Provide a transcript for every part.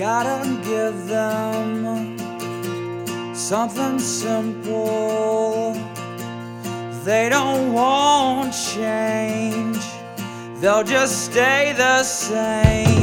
gotta give them something simple. They don't want change, they'll just stay the same.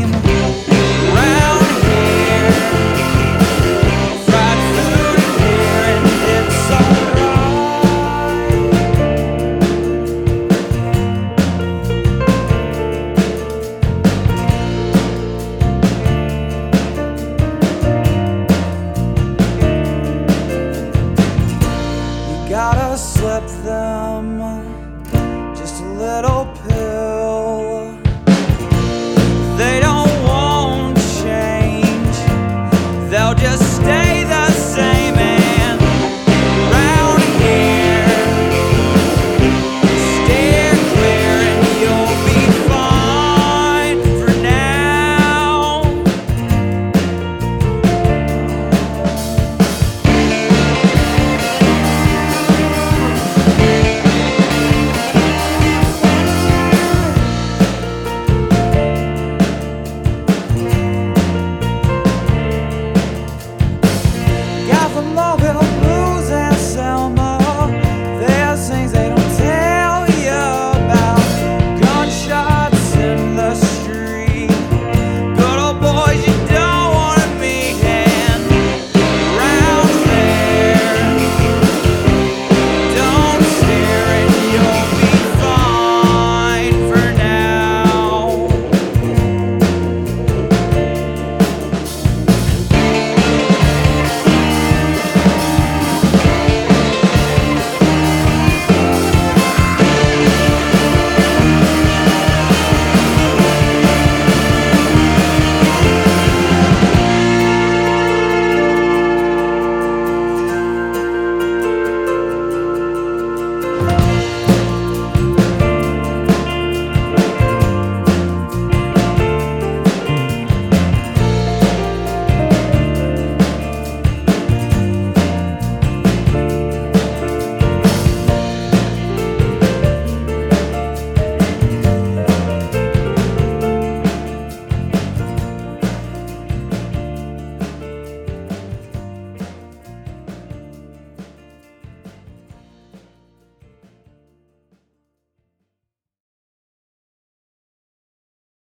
gotta slip them just a little pill. They don't want change, they'll just love.